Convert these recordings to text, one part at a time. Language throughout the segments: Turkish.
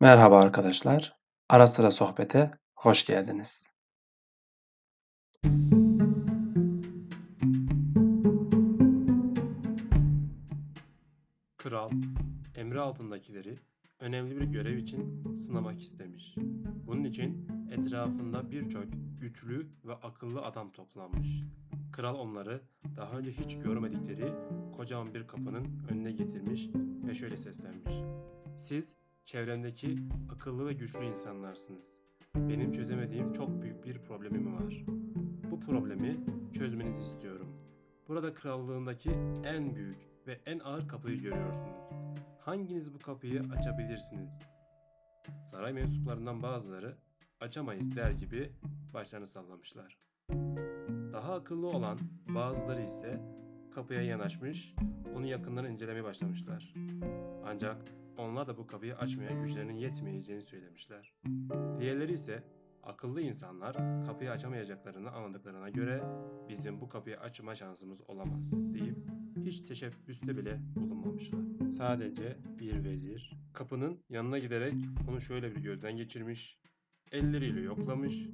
Merhaba arkadaşlar. Ara sıra sohbete hoş geldiniz. Kral, emri altındakileri önemli bir görev için sınamak istemiş. Bunun için etrafında birçok güçlü ve akıllı adam toplanmış. Kral onları daha önce hiç görmedikleri kocaman bir kapının önüne getirmiş ve şöyle seslenmiş. Siz çevremdeki akıllı ve güçlü insanlarsınız. Benim çözemediğim çok büyük bir problemim var. Bu problemi çözmenizi istiyorum. Burada krallığındaki en büyük ve en ağır kapıyı görüyorsunuz. Hanginiz bu kapıyı açabilirsiniz? Saray mensuplarından bazıları açamayız der gibi başlarını sallamışlar. Daha akıllı olan bazıları ise kapıya yanaşmış, onu yakından incelemeye başlamışlar. Ancak onlar da bu kapıyı açmaya güçlerinin yetmeyeceğini söylemişler. Diğerleri ise akıllı insanlar kapıyı açamayacaklarını anladıklarına göre bizim bu kapıyı açma şansımız olamaz deyip hiç teşebbüste bile bulunmamışlar. Sadece bir vezir kapının yanına giderek onu şöyle bir gözden geçirmiş, elleriyle yoklamış,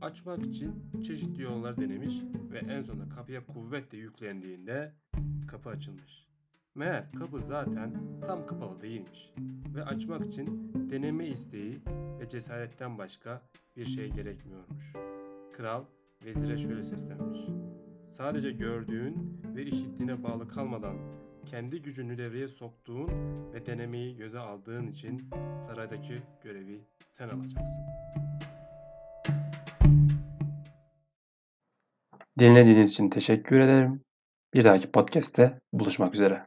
açmak için çeşitli yollar denemiş ve en sonunda kapıya kuvvetle yüklendiğinde kapı açılmış. Meğer kapı zaten tam kapalı değilmiş ve açmak için deneme isteği ve cesaretten başka bir şey gerekmiyormuş. Kral vezire şöyle seslenmiş. Sadece gördüğün ve işittiğine bağlı kalmadan kendi gücünü devreye soktuğun ve denemeyi göze aldığın için saraydaki görevi sen alacaksın. Dinlediğiniz için teşekkür ederim. Bir dahaki podcast'te buluşmak üzere.